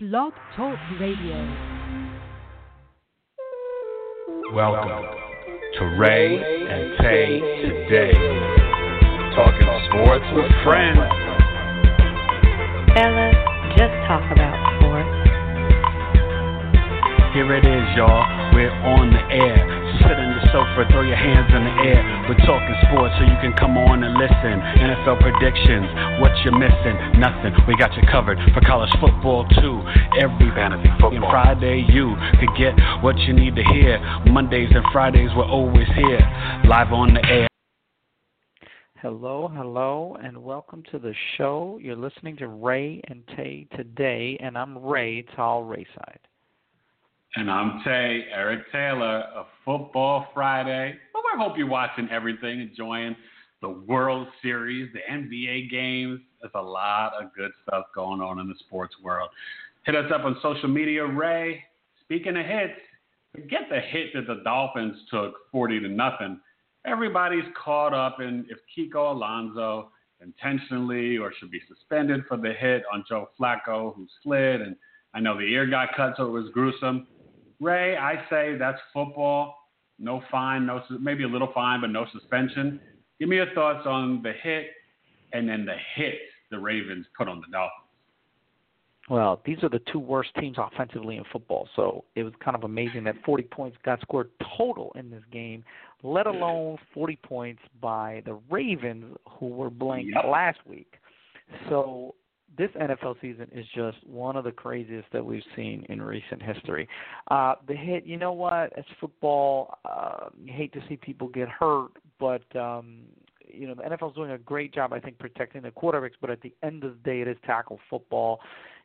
Blog Talk Radio. Welcome to Ray and Tay today. Talking sports with friends. Fellas, just talk about sports. Here it is, y'all. We're on the air. Sit on your sofa, throw your hands in the air. We're talking sports so you can come on and listen. NFL predictions, what you're missing, nothing. We got you covered for college football too. Every fantasy football. Friday you could get what you need to hear. Mondays and Fridays we're always here, live on the air. Hello, hello, and welcome to the show. You're listening to Ray and Tay today, and I'm Ray Tall Rayside. And I'm Tay, Eric Taylor of Football Friday. Well, I hope you're watching everything, enjoying the World Series, the NBA games. There's a lot of good stuff going on in the sports world. Hit us up on social media, Ray. Speaking of hits, forget the hit that the Dolphins took 40 to nothing. Everybody's caught up in if Kiko Alonso intentionally or should be suspended for the hit on Joe Flacco who slid and I know the ear got cut so it was gruesome. Ray, I say that's football. No fine, no maybe a little fine, but no suspension. Give me your thoughts on the hit and then the hit the Ravens put on the Dolphins. Well, these are the two worst teams offensively in football, so it was kind of amazing that 40 points got scored total in this game, let alone 40 points by the Ravens, who were blanked Yep. last week. So this NFL season is just one of the craziest that we've seen in recent history. Uh, the hit, you know what? It's football. Uh, you hate to see people get hurt, but um, you know the NFL's doing a great job, I think, protecting the quarterbacks. But at the end of the day, it is tackle football,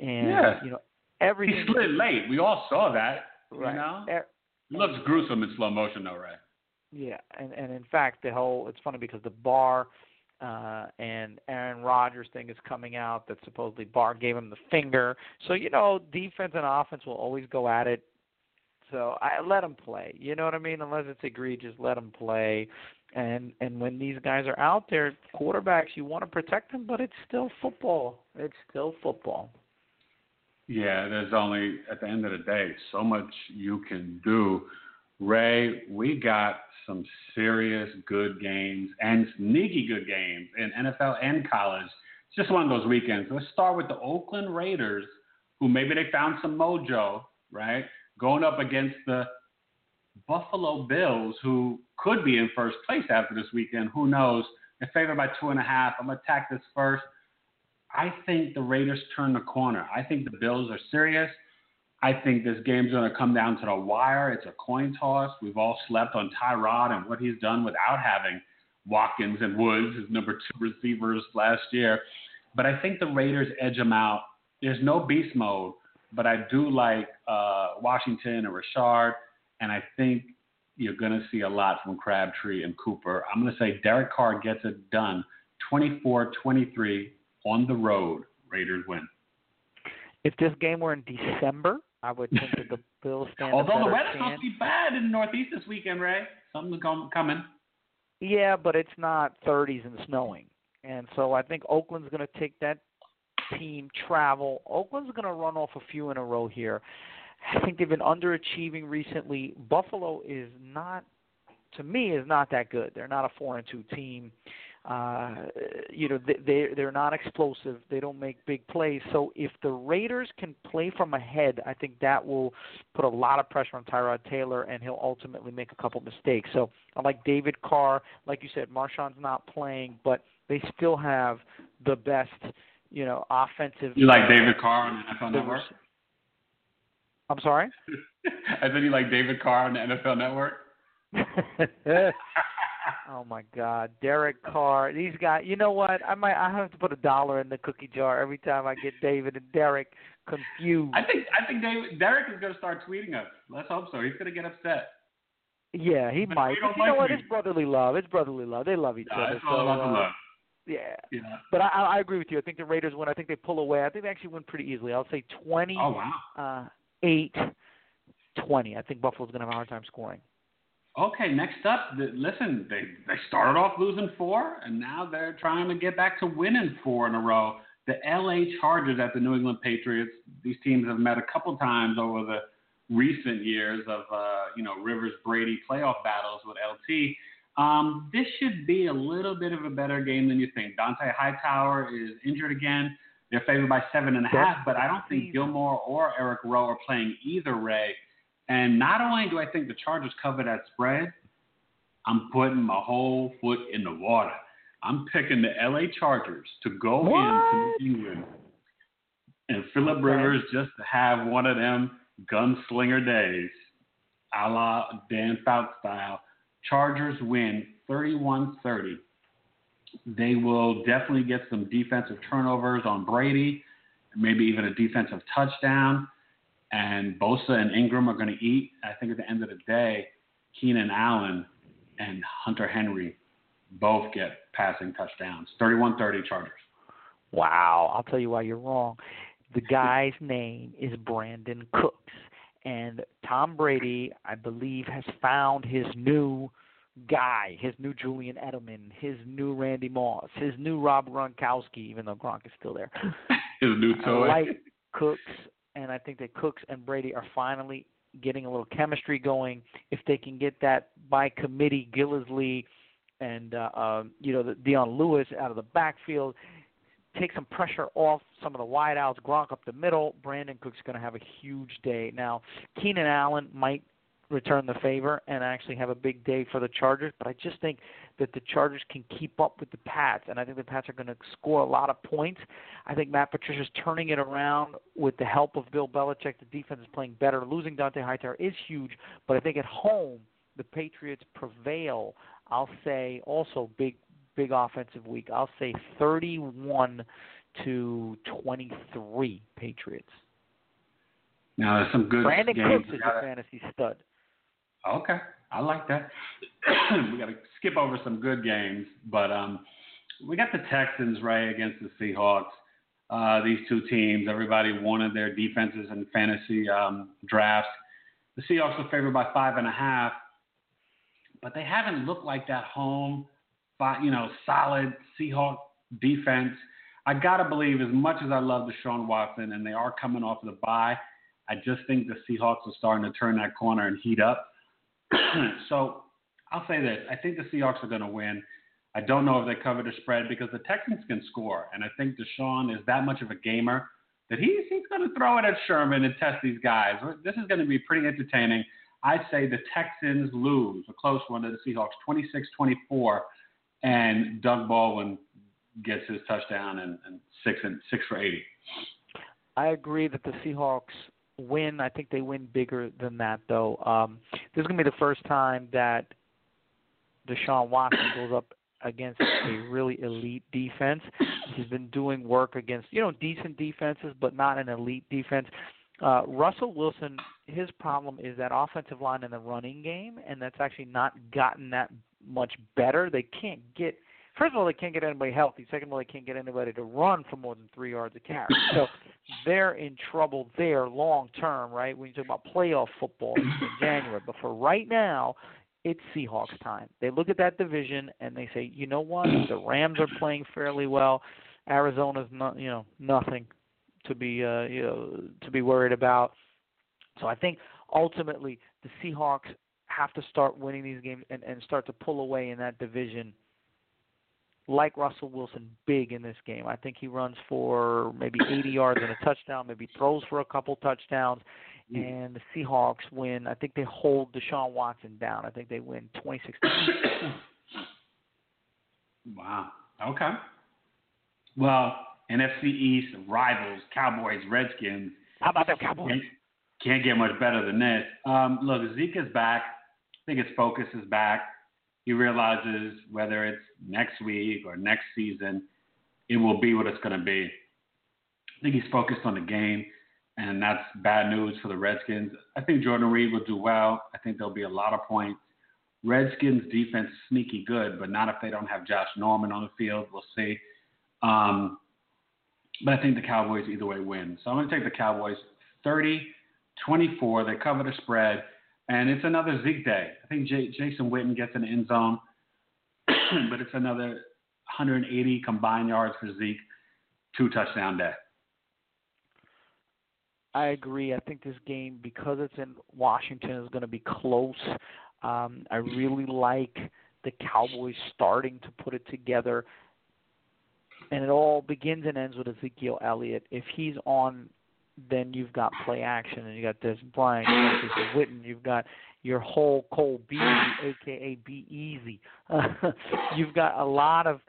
and Yeah. you know He everything. slid late. We all saw that. right. You know? Er- It looks gruesome in slow motion though, Ray. Yeah, and and in fact, the whole it's funny because the Barr uh and Aaron Rodgers thing is coming out that supposedly Barr gave him the finger. So you know, defense and offense will always go at it. So I let them play. You know what I mean? Unless it's egregious, let them play. And and when these guys are out there, quarterbacks, you want to protect them, but it's still football. It's still football. Yeah, there's only at the end of the day so much you can do. Ray, we got some serious good games and sneaky good games in NFL and college. It's just one of those weekends. Let's start with the Oakland Raiders, who maybe they found some mojo, right? Going up against the Buffalo Bills, who could be in first place after this weekend. Who knows? They're favored by two and a half. I'm gonna attack this first. I think the Raiders turn the corner. I think the Bills are serious. I think this game's going to come down to the wire. It's a coin toss. We've all slept on Tyrod and what he's done without having Watkins and Woods, his number two receivers last year. But I think the Raiders edge them out. There's no beast mode, but I do like uh, Washington and Richard, and I think you're going to see a lot from Crabtree and Cooper. I'm going to say Derek Carr gets it done 24 23 on the road. Raiders win. If this game were in December, I would think that the Bills stand Although the weather's chance. supposed to be bad in the Northeast this weekend, Ray. Something's com- coming. Yeah, but it's not 30s and snowing. And so I think Oakland's going to take that team travel. Oakland's going to run off a few in a row here. I think they've been underachieving recently. Buffalo is not to me is not that good. They're not a 4 and 2 team. Uh Uh, you know they they they're not explosive. They don't make big plays. So if the Raiders can play from ahead, I think that will put a lot of pressure on Tyrod Taylor, and he'll ultimately make a couple mistakes. So I like David Carr. Like you said, Marshawn's not playing, but they still have the best, you know, offensive. You like David Carr on the NFL Network? I'm sorry. I said you like David Carr on the NFL Network. oh my God, Derek Carr. These guys. You know what? I might. I have to put a dollar in the cookie jar every time I get David and Derek confused. I think I think David Derek is going to start tweeting us. Let's hope so. He's going to get upset. yeah, he But might. But you know what? me. It's brotherly love. It's brotherly love. They love each Uh, other. it's all so, love uh, love. Yeah. Yeah. But I, I agree with you. I think the Raiders win. I think they pull away. I think they actually win pretty easily. I'll say twenty Oh wow. uh, eight twenty. I think Buffalo's going to have a hard time scoring. Okay, next up, the, listen, they they started off losing four, and now they're trying to get back to winning four in a row. the LA Chargers at the New England Patriots. These teams have met a couple times over the recent years of uh, you know Rivers Brady playoff battles with LT. Um, this should be a little bit of a better game than you think. Dont'a Hightower is injured again. They're favored by seven and a half, but I don't think Gilmore or Eric Rowe are playing either Ray. And not only do I think the Chargers cover that spread, I'm putting my whole foot in the water. I'm picking the LA Chargers to go what? into New England and Philip. Rivers just to have one of them gunslinger days, a la Dan Fouts style. Chargers win 31 30. They will definitely get some defensive turnovers on Brady, maybe even a defensive touchdown. And Bosa and Ingram are going to eat. I think at the end of the day, Keenan Allen and Hunter Henry both get passing touchdowns. 31 30 Chargers. Wow. I'll tell you why you're wrong. The guy's name is Brandin Cooks. And Tom Brady, I believe, has found his new guy, his new Julian Edelman, his new Randy Moss, his new Rob Gronkowski, even though Gronk is still there. his new toy. I like Cooks, and I think that Cooks and Brady are finally getting a little chemistry going. If they can get that by committee, Gillislee and uh, uh, you know the Dion Lewis out of the backfield, take some pressure off some of the wideouts. Gronk up the middle. Brandin Cook's going to have a huge day. Now, Keenan Allen might return the favor and actually have a big day for the Chargers, but I just think that the Chargers can keep up with the Pats, and I think the Pats are going to score a lot of points. I think Matt Patricia's turning it around with the help of Bill Belichick. The defense is playing better. Losing Dont'a Hightower is huge, but I think at home the Patriots prevail. I'll say also big big offensive week. I'll say 31 to 23 Patriots. Now there's some good Brandin games. Cooks is a fantasy stud. Okay, I like that. we got to skip over some good games, but um, we got the Texans right against the Seahawks. Uh, these two teams, everybody wanted their defenses in fantasy um, drafts. The Seahawks are favored by five and a half, but they haven't looked like that home you know, solid Seahawk defense. I gotta believe, as much as I love Deshaun Watson, and they are coming off the bye, I just think the Seahawks are starting to turn that corner and heat up. so I'll say this: I think the Seahawks are going to win. I don't know if they cover the spread because the Texans can score, and I think Deshaun is that much of a gamer that he's he's going to throw it at Sherman and test these guys. This is going to be pretty entertaining. I say the Texans lose a close one to the Seahawks, 26-24 and Doug Baldwin gets his touchdown and, and six and six for eighty. I agree that the Seahawks win. I think they win bigger than that, though. Um, this is going to be the first time that Deshaun Watson goes up against a really elite defense. He's been doing work against you know decent defenses, but not an elite defense. Uh, Russell Wilson, his problem is that offensive line in the running game, and that's actually not gotten that much better. They can't get first of all they can't get anybody healthy. Second of all, they can't get anybody to run for more than three yards a carry. So they're in trouble there long term, right? When you talk about playoff football in January. But for right now, it's Seahawks time. They look at that division and they say, you know what? The Rams are playing fairly well. Arizona's not, you know, nothing to be, uh, you know, to be worried about. So I think ultimately the Seahawks have to start winning these games and, and start to pull away in that division like Russell Wilson big in this game. I think he runs for maybe 80 yards and a touchdown, maybe throws for a couple touchdowns. And the Seahawks win. I think they hold Deshaun Watson down. I think they win 26 Wow. Okay. Well, NFC East rivals, Cowboys, Redskins. How about them Cowboys? Can't, can't get much better than this. Um, look, Zeke is back. I think his focus is back. He realizes whether it's next week or next season, it will be what it's going to be. I think he's focused on the game, and that's bad news for the Redskins. I think Jordan Reed will do well. I think there'll be a lot of points. Redskins defense sneaky good, but not if they don't have Josh Norman on the field. We'll see. Um, but I think the Cowboys either way win. So I'm going to take the Cowboys 30 24. They cover the spread. And it's another Zeke day. I think J- Jason Witten gets an end zone, but it's another 180 combined yards for Zeke. two touchdown day. I agree. I think this game, because it's in Washington, is going to be close. Um, I really like the Cowboys starting to put it together. And it all begins and ends with Ezekiel Elliott. If he's on, then you've got play action, and you got Dez Bryant, you got Witten, you've got your whole Cole Beasley, aka Be Easy. you've got a lot of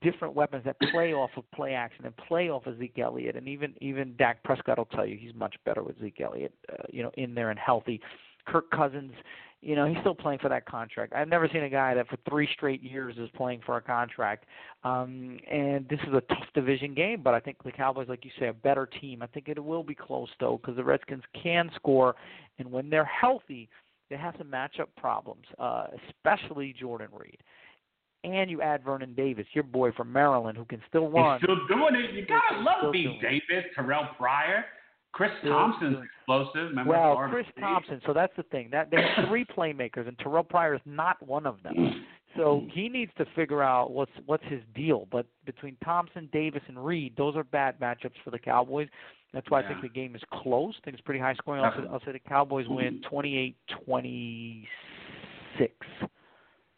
different weapons that play off of play action and play off of Zeke Elliott, and even even Dak Prescott will tell you he's much better with Zeke Elliott, uh, you know, in there and healthy. Kirk Cousins, you know, he's still playing for that contract. I've never seen a guy that for three straight years is playing for a contract. Um, and this is a tough division game, but I think the Cowboys, like you say, a better team. I think it will be close though, because the Redskins can score, and when they're healthy, they have some matchup problems, uh, especially Jordan Reed and you add Vernon Davis, your boy from Maryland, who can still run. He's still doing it. You gotta love B. Davis, Terrell Pryor, Chris Thompson's explosive. Remember well, Florida Chris State? Thompson. So that's the thing. That have three playmakers, and Terrell Pryor is not one of them. So he needs to figure out what's what's his deal. But between Thompson, Davis, and Reed, those are bad matchups for the Cowboys. That's why Yeah. I think the game is close. I think it's pretty high scoring. I'll say, I'll say the Cowboys win 28-26.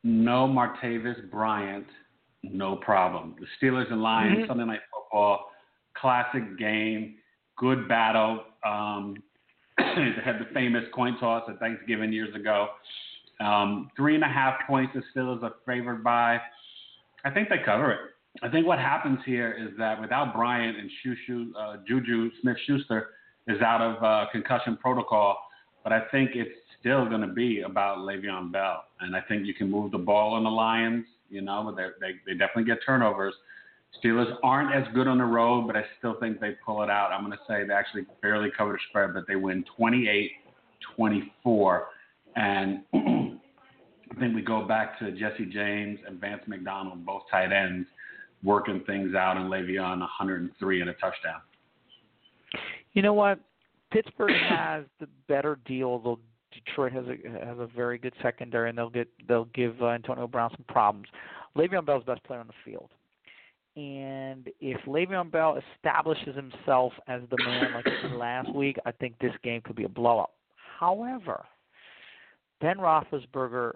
No Martavis Bryant, no problem. The Steelers and Lions, Mhm. Sunday Night Football, classic game, good battle. Um, they had the famous coin toss at Thanksgiving years ago. Um, three and a half points the Steelers are favored by. I think they cover it. I think what happens here is that without Bryant and Shushu, uh, Juju Smith Schuster is out of uh, concussion protocol, but I think it's still going to be about Le'Veon Bell. And I think you can move the ball on the Lions, you know, but they, they definitely get turnovers. Steelers aren't as good on the road, but I still think they pull it out. I'm going to say they actually barely cover the spread, but they win 28 24. And I think we go back to Jesse James and Vance McDonald, both tight ends, working things out, and Le'Veon 103 and a touchdown. You know what? Pittsburgh has the better deal, though Detroit has a has a very good secondary, and they'll get they'll give uh, Antonio Brown some problems. Le'Veon Bell's best player on the field, and if Le'Veon Bell establishes himself as the man like he did last week, I think this game could be a blowout. However, Ben Roethlisberger,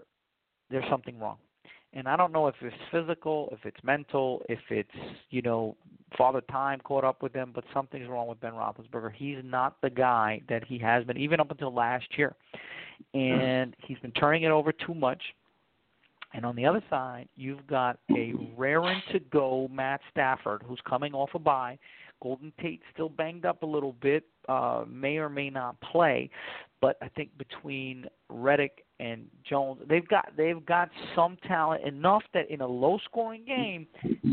there's something wrong. And I don't know if it's physical, if it's mental, if it's, you know, father time caught up with him, but something's wrong with Ben Roethlisberger. He's not the guy that he has been, even up until last year. Mm. And he's been turning it over too much. And on the other side, you've got a raring to go Matt Stafford who's coming off a bye. Golden Tate still banged up a little bit, uh, may or may not play, but I think between Riddick and Jones, they've got they've got some talent enough that in a low scoring game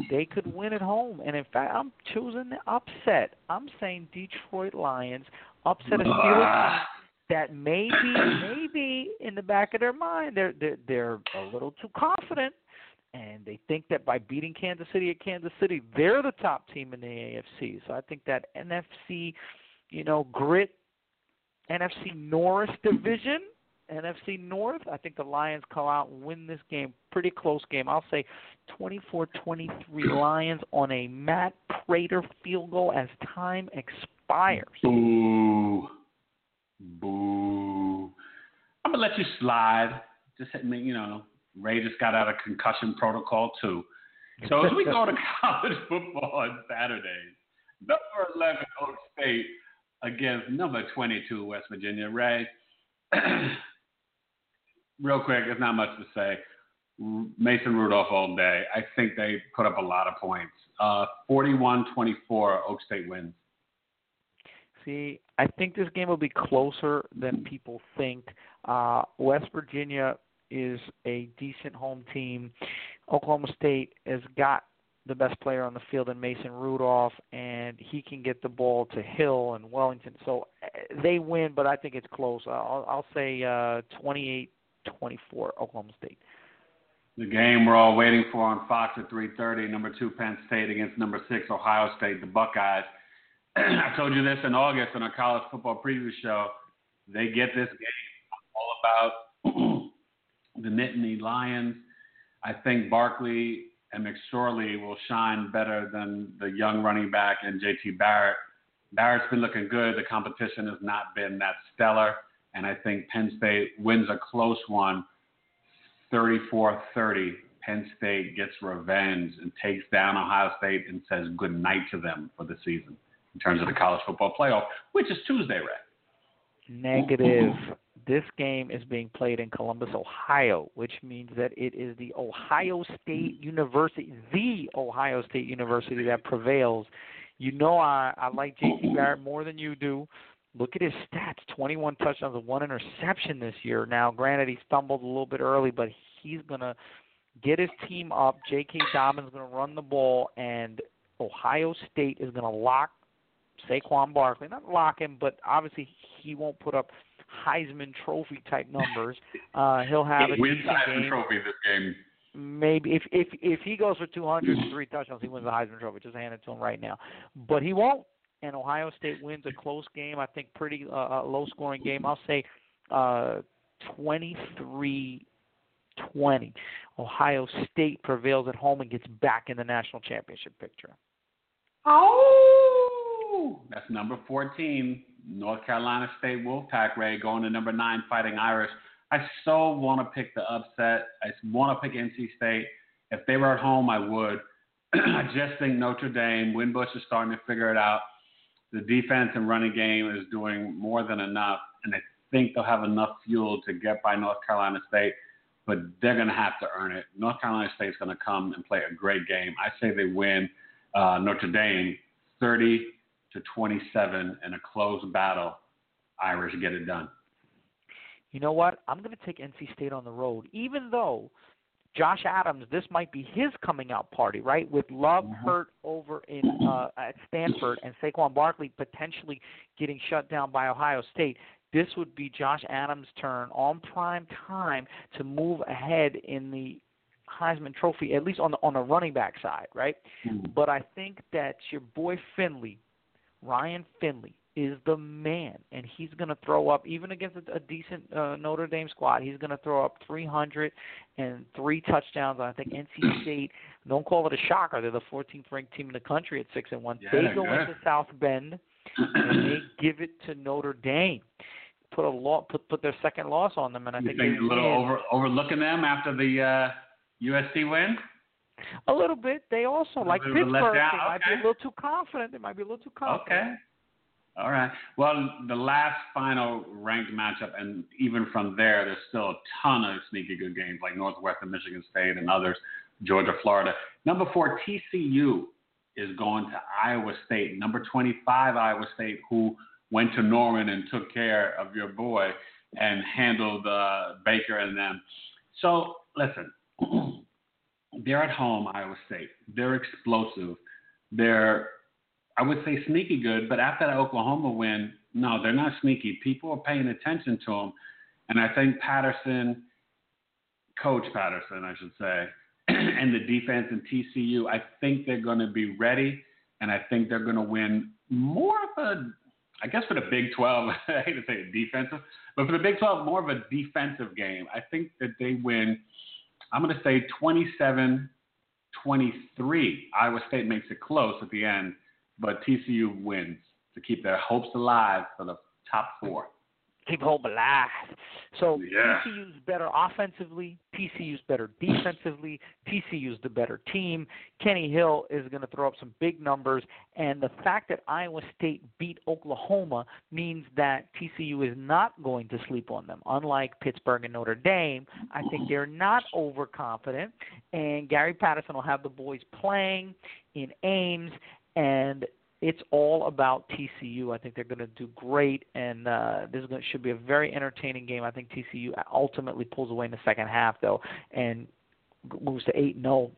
they could win at home. And in fact, I'm choosing the upset. I'm saying Detroit Lions upset a Steelers team that maybe maybe in the back of their mind they're they're, they're a little too confident and they think that by beating Kansas City at Kansas City, they're the top team in the AFC. So I think that NFC, you know, grit, NFC North division, NFC North, I think the Lions come out and win this game. Pretty close game. I'll say 24-23 Lions on a Matt Prater field goal as time expires. Boo. Boo. I'm going to let you slide. Just hit me, you know, Ray just got out of concussion protocol, too. So as we go to college football on Saturdays, number 11 Okie State against number 22 West Virginia. Ray, real quick, there's not much to say. Mason Rudolph all day. I think they put up a lot of points. Uh, 41-24, Okie State wins. See, I think this game will be closer than people think. Uh, West Virginia is a decent home team. Oklahoma State has got the best player on the field in Mason Rudolph, and he can get the ball to Hill and Wellington. So uh, they win, but I think it's close. I'll, I'll say uh, 28-24 Oklahoma State. The game we're all waiting for on Fox at 3:30. Number two Penn State against number six Ohio State. The Buckeyes. I told you this in August on our college football preview show. They get this game all about the Nittany Lions. I think Barkley and McSorley will shine better than the young running back and JT Barrett. Barrett's been looking good. The competition has not been that stellar. And I think Penn State wins a close one, 34 30. Penn State gets revenge and takes down Ohio State and says good night to them for the season in terms of the college football playoff, which is Tuesday, Ray. Negative. This game is being played in Columbus, Ohio, which means that it is the Ohio State University, the Ohio State University that prevails. You know I, I like J.T. Barrett more than you do. Look at his stats: 21 touchdowns and one interception this year. Now, granted, he stumbled a little bit early, but he's gonna get his team up. J.K. Dobbins is gonna run the ball, and Ohio State is gonna lock Saquon Barkley. Not lock him, but obviously he won't put up Heisman Trophy type numbers. Uh, he'll have he a wins decent Heisman game. Trophy this game. Maybe if if if he goes for 200 and three touchdowns, he wins the Heisman Trophy. Just hand it to him right now. But he won't. And Ohio State wins a close game. I think pretty uh, low scoring game. I'll say uh, 23 20. Ohio State prevails at home and gets back in the national championship picture. Oh, that's number 14. North Carolina State Wolfpack Ray going to number nine, Fighting Irish. I so want to pick the upset. I want to pick NC State. If they were at home, I would. I just think Notre Dame, Wimbush is starting to figure it out. The defense and running game is doing more than enough, and I think they'll have enough fuel to get by North Carolina State, but they're going to have to earn it. North Carolina State's going to come and play a great game. I say they win uh, Notre Dame 30 to 27 in a close battle. Irish get it done. You know what? I'm going to take NC State on the road, even though Josh Adams, this might be his coming out party, right? With Love Mm-hmm. hurt over in uh, at Stanford and Saquon Barkley potentially getting shut down by Ohio State. This would be Josh Adams' turn on prime time to move ahead in the Heisman Trophy, at least on the on the running back side, right? But I think that your boy Finley, Ryan Finley, is the man, and he's going to throw up even against a, a decent uh, Notre Dame squad. He's going to throw up 300 and three touchdowns. I think NC State. Don't call it a shocker. They're the 14th ranked team in the country at six and one. Yeah, they go good. into South Bend and they give it to Notre Dame. Put a law, put put their second loss on them, and I You think, think a little over overlooking them after the uh, USC win? A little bit. They also like Pittsburgh. They might be a little too confident. They might be a little too confident. Okay. All right. Well, the last final ranked matchup, and even from there, there's still a ton of sneaky good games like Northwestern Michigan State and others, Georgia, Florida. Number four, TCU is going to Iowa State. Number 25, Iowa State, who went to Norman and took care of your boy and handled uh, Baker and them. So, listen, they're at home, Iowa State. They're explosive. They're I would say sneaky good, but after that Oklahoma win, no, they're not sneaky. People are paying attention to them, and I think Patterson, Coach Patterson, I should say, and the defense and TCU, I think they're going to be ready, and I think they're going to win more of a, I guess for the Big 12, I hate to say defensive, but for the Big 12, more of a defensive game. I think that they win. I'm going to say 27 23. Iowa State makes it close at the end but TCU wins to keep their hopes alive for the top four. Keep hope alive. So Yeah. TCU's better offensively. TCU's better defensively. TCU's the better team. Kenny Hill is going to throw up some big numbers, and the fact that Iowa State beat Oklahoma means that TCU is not going to sleep on them. Unlike Pittsburgh and Notre Dame, I think they're not overconfident, and Gary Patterson will have the boys playing in Ames, and it's all about TCU. I think they're going to do great, and uh, this is going should be a very entertaining game. I think TCU ultimately pulls away in the second half, though, and moves to eight and oh.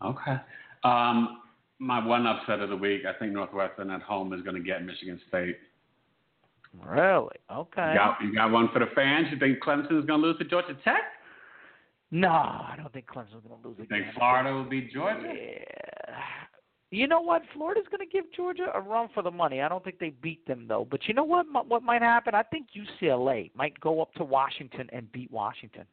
zero. Okay. Um, my one upset of the week, I think Northwestern at home is going to get Michigan State. Really? Okay. You got, you got one for the fans? You think Clemson is going to lose to Georgia Tech? No, I don't think Clemson's going to lose You again. think Florida will beat Georgia? Yeah. You know what? Florida's going to give Georgia a run for the money. I don't think they beat them though. But you know what? What might happen? I think UCLA might go up to Washington and beat Washington.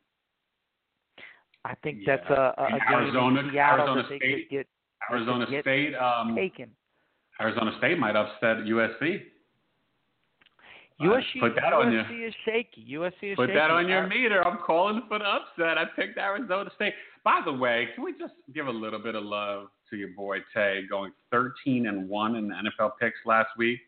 I think Yeah. that's a, a, a And game Arizona- Arizona State- get Arizona State, um, taken. Arizona State might upset USC. USC, put that on USC is shaky. USC is Put shaky. that on your meter. I'm calling for the upset. I picked Arizona State. By the way, can we just give a little bit of love to your boy Tay going 13 and one in the NFL picks last week?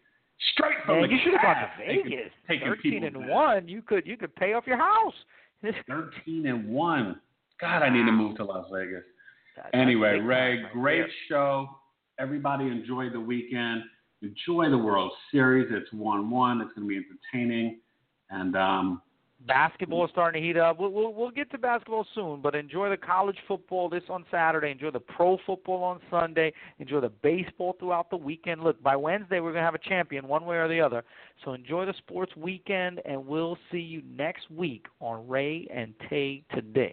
Straight from Man, the you should have gone to Vegas. taking Thirteen and down. one, you could you could pay off your house. 13 and one. God, I need to move to Las Vegas. That- Anyway, Ray, right great there. show. Everybody enjoy the weekend. Enjoy the World Series. It's one-one. It's going to be entertaining. And um, Basketball is starting to heat up. We'll, we'll we'll get to basketball soon, but enjoy the college football this on Saturday. Enjoy the pro football on Sunday. Enjoy the baseball throughout the weekend. Look, by Wednesday we're gonna have a champion, one way or the other. So enjoy the sports weekend, and we'll see you next week on Ray and Tay today.